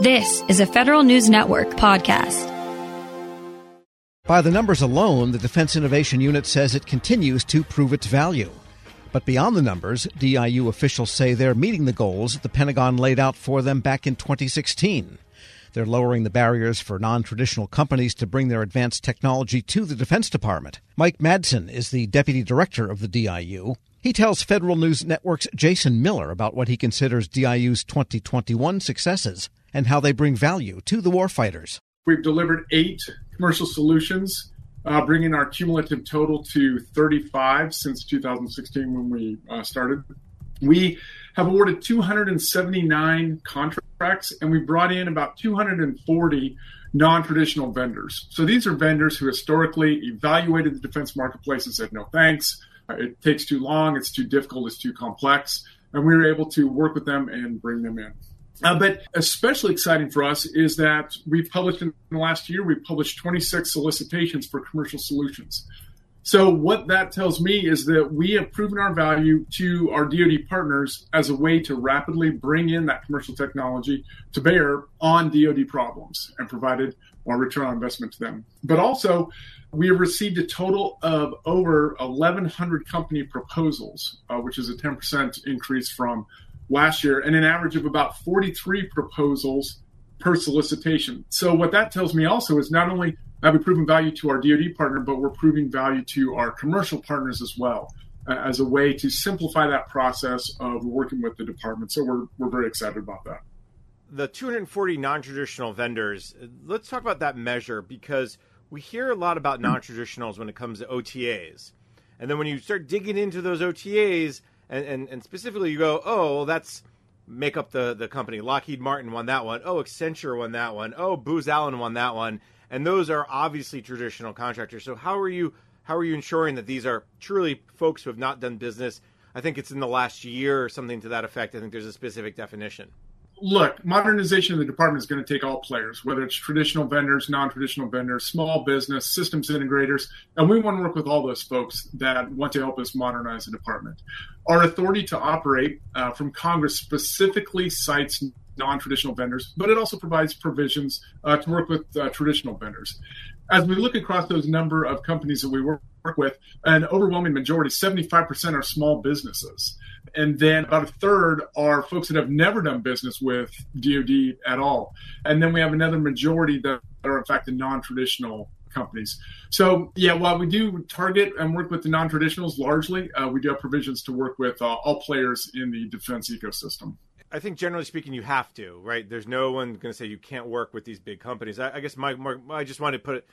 This is a Federal News Network podcast. By the numbers alone, the Defense Innovation Unit says it continues to prove its value. But beyond the numbers, DIU officials say they're meeting the goals the Pentagon laid out for them back in 2016. They're lowering the barriers for non traditional companies to bring their advanced technology to the Defense Department. Mike Madsen is the deputy director of the DIU. He tells Federal News Network's Jason Miller about what he considers DIU's 2021 successes and how they bring value to the warfighters. We've delivered eight commercial solutions, uh, bringing our cumulative total to 35 since 2016 when we uh, started. We have awarded 279 contracts and we brought in about 240 non traditional vendors. So these are vendors who historically evaluated the defense marketplace and said, no thanks, it takes too long, it's too difficult, it's too complex. And we were able to work with them and bring them in. Uh, but especially exciting for us is that we've published in the last year, we've published 26 solicitations for commercial solutions. So, what that tells me is that we have proven our value to our DoD partners as a way to rapidly bring in that commercial technology to bear on DoD problems and provided more return on investment to them. But also, we have received a total of over 1,100 company proposals, uh, which is a 10% increase from last year and an average of about 43 proposals per solicitation. So what that tells me also is not only have we proven value to our DoD partner, but we're proving value to our commercial partners as well uh, as a way to simplify that process of working with the department. So we're we're very excited about that. The 240 non-traditional vendors. Let's talk about that measure because we hear a lot about non-traditionals when it comes to OTAs, and then when you start digging into those OTAs and, and, and specifically you go, oh, well, that's make up the, the company. Lockheed Martin won that one. Oh, Accenture won that one. Oh, Booz Allen won that one. And those are obviously traditional contractors. So how are you how are you ensuring that these are truly folks who have not done business? I think it's in the last year or something to that effect. I think there's a specific definition look, modernization of the department is going to take all players, whether it's traditional vendors, non-traditional vendors, small business, systems integrators, and we want to work with all those folks that want to help us modernize the department. Our authority to operate uh, from Congress specifically cites non-traditional vendors, but it also provides provisions uh, to work with uh, traditional vendors. As we look across those number of companies that we work with, an overwhelming majority, 75% are small businesses and then about a third are folks that have never done business with DoD at all, and then we have another majority that are in fact the non-traditional companies. So yeah, while we do target and work with the non-traditionals largely, uh, we do have provisions to work with uh, all players in the defense ecosystem. I think generally speaking, you have to, right? There's no one going to say you can't work with these big companies. I, I guess my, my, I just wanted to put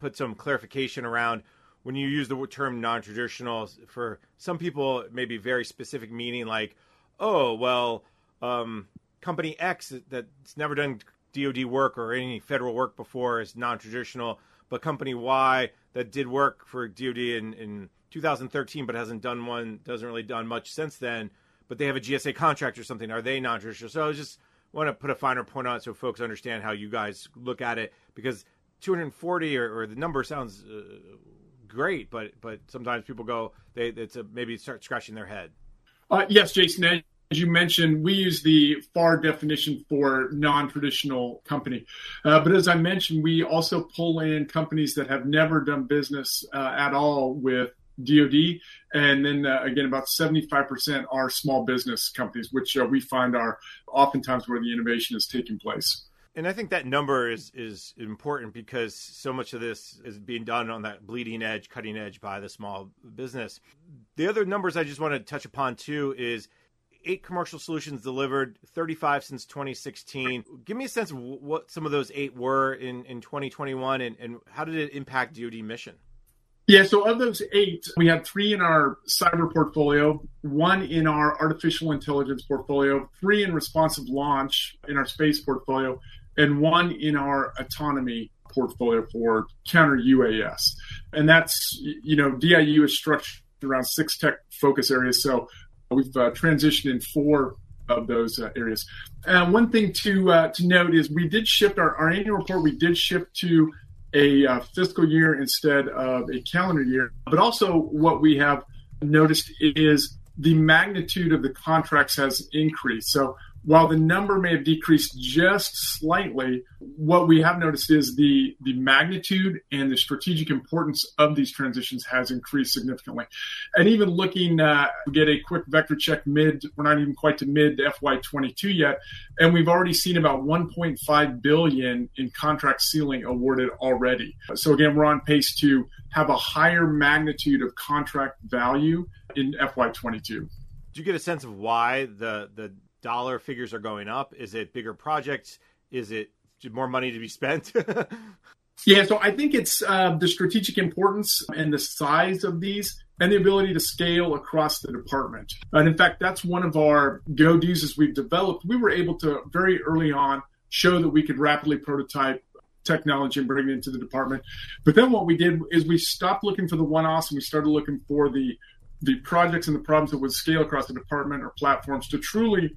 put some clarification around when you use the term non-traditional for some people it may be very specific meaning like oh well um, company x that's never done dod work or any federal work before is non-traditional but company y that did work for dod in, in 2013 but hasn't done one doesn't really done much since then but they have a gsa contract or something are they non-traditional? So i just want to put a finer point on it so folks understand how you guys look at it because 240 or, or the number sounds uh, great, but but sometimes people go they it's a, maybe start scratching their head. Uh, yes, Jason. As you mentioned, we use the FAR definition for non-traditional company, uh, but as I mentioned, we also pull in companies that have never done business uh, at all with DoD, and then uh, again, about 75% are small business companies, which uh, we find are oftentimes where the innovation is taking place. And I think that number is is important because so much of this is being done on that bleeding edge, cutting edge by the small business. The other numbers I just want to touch upon too is eight commercial solutions delivered, 35 since 2016. Give me a sense of what some of those eight were in, in 2021 and, and how did it impact DoD mission? Yeah, so of those eight, we had three in our cyber portfolio, one in our artificial intelligence portfolio, three in responsive launch in our space portfolio, and one in our autonomy portfolio for counter UAS. And that's, you know, DIU is structured around six tech focus areas. So we've uh, transitioned in four of those uh, areas. And one thing to uh, to note is we did shift our, our annual report. We did shift to a uh, fiscal year instead of a calendar year. But also, what we have noticed is the magnitude of the contracts has increased. So while the number may have decreased just slightly, what we have noticed is the, the magnitude and the strategic importance of these transitions has increased significantly. And even looking, uh, get a quick vector check mid, we're not even quite to mid FY22 yet, and we've already seen about 1.5 billion in contract ceiling awarded already. So again, we're on pace to have a higher magnitude of contract value in FY22. Do you get a sense of why the the dollar figures are going up? Is it bigger projects? Is it more money to be spent? yeah, so I think it's uh, the strategic importance and the size of these and the ability to scale across the department. And in fact, that's one of our go dos as we've developed. We were able to very early on show that we could rapidly prototype technology and bring it into the department. But then what we did is we stopped looking for the one offs and we started looking for the the projects and the problems that would scale across the department or platforms to truly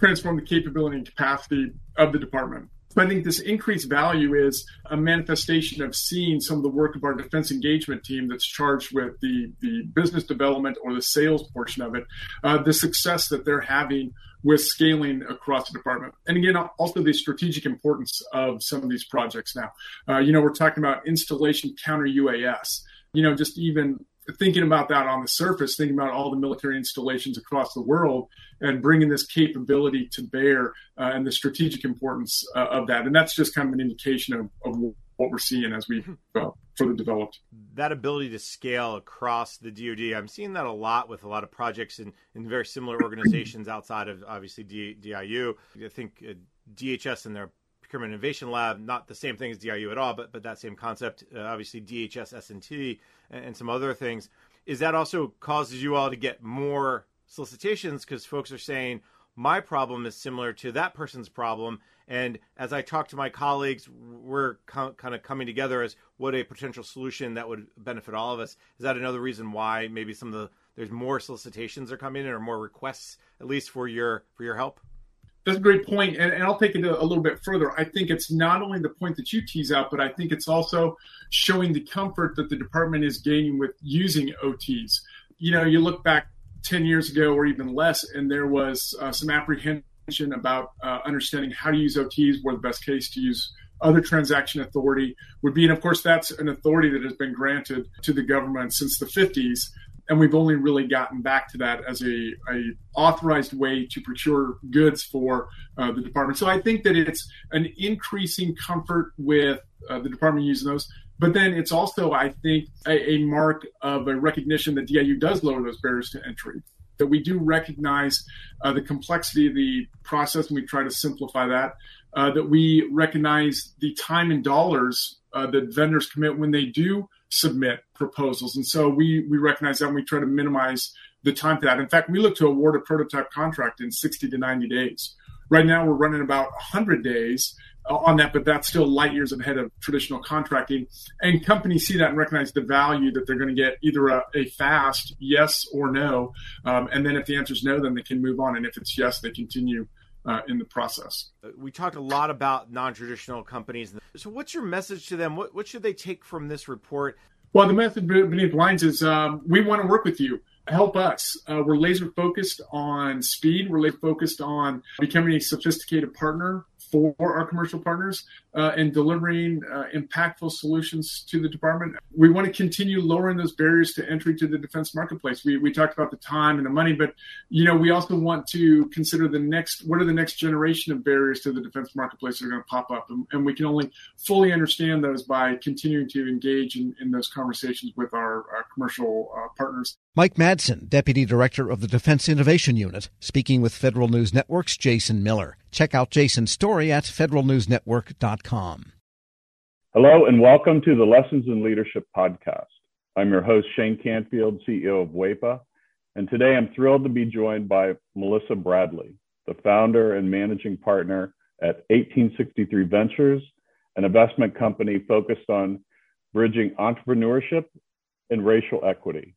transform the capability and capacity of the department. I think this increased value is a manifestation of seeing some of the work of our defense engagement team that's charged with the, the business development or the sales portion of it, uh, the success that they're having with scaling across the department. And again, also the strategic importance of some of these projects now. Uh, you know, we're talking about installation counter UAS. You know, just even thinking about that on the surface, thinking about all the military installations across the world and bringing this capability to bear uh, and the strategic importance uh, of that. And that's just kind of an indication of, of what we're seeing as we uh, further developed. That ability to scale across the DoD, I'm seeing that a lot with a lot of projects in, in very similar organizations outside of obviously D, DIU. I think uh, DHS and their procurement innovation lab, not the same thing as DIU at all, but but that same concept. Uh, obviously, DHS S&T and, and some other things. Is that also causes you all to get more solicitations because folks are saying my problem is similar to that person's problem, and as I talk to my colleagues, we're co- kind of coming together as what a potential solution that would benefit all of us. Is that another reason why maybe some of the there's more solicitations are coming in or more requests at least for your for your help? That's a great point, and, and I'll take it a, a, little bit further. I think it's not only the point that you tease out, but I think it's also showing the comfort that the department is gaining with using OTs. You know, you look back 10 years ago or even less, and there was uh, some apprehension about uh, understanding how to use OTs, where the best case to use other transaction authority would be. And of course, that's an authority that has been granted to the government since the 50s and we've only really gotten back to that as a, a authorized way to procure goods for uh, the department. So I think that it's an increasing comfort with uh, the department using those. But then it's also, I think, a, a mark of a recognition that DIU does lower those barriers to entry that we do recognize uh, the complexity of the process and we try to simplify that. Uh, that we recognize the time and dollars uh, that vendors commit when they do submit proposals. And so we, we recognize that and we try to minimize the time for that. In fact, we look to award a prototype contract in 60 to 90 days. Right now, we're running about 100 days uh, on that, but that's still light years ahead of traditional contracting. And companies see that and recognize the value that they're going to get either a, a fast yes or no. Um, and then if the answer is no, then they can move on. And if it's yes, they continue uh, in the process. We talked a lot about non-traditional companies. So, what's your message to them? What, what should they take from this report? Well, the message beneath lines is um, we want to work with you. Help us. Uh, we're laser focused on speed. We're laser focused on becoming a sophisticated partner for our commercial partners uh, and delivering uh, impactful solutions to the department. We want to continue lowering those barriers to entry to the defense marketplace. We, we talked about the time and the money, but you know we also want to consider the next what are the next generation of barriers to the defense marketplace that are going to pop up, and, and we can only fully understand those by continuing to engage in, in those conversations with our, our commercial uh, partners. Mike Madsen, Deputy Director of the Defense Innovation Unit, speaking with Federal News Network's Jason Miller. Check out Jason's story at federalnewsnetwork.com. Hello, and welcome to the Lessons in Leadership podcast. I'm your host, Shane Canfield, CEO of WEPA, and today I'm thrilled to be joined by Melissa Bradley, the founder and managing partner at 1863 Ventures, an investment company focused on bridging entrepreneurship and racial equity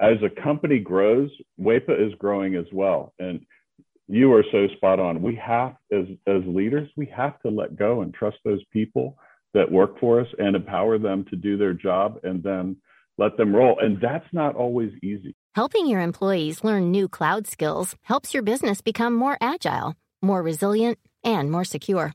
as a company grows, WEPA is growing as well. And you are so spot on. We have, as, as leaders, we have to let go and trust those people that work for us and empower them to do their job and then let them roll. And that's not always easy. Helping your employees learn new cloud skills helps your business become more agile, more resilient, and more secure.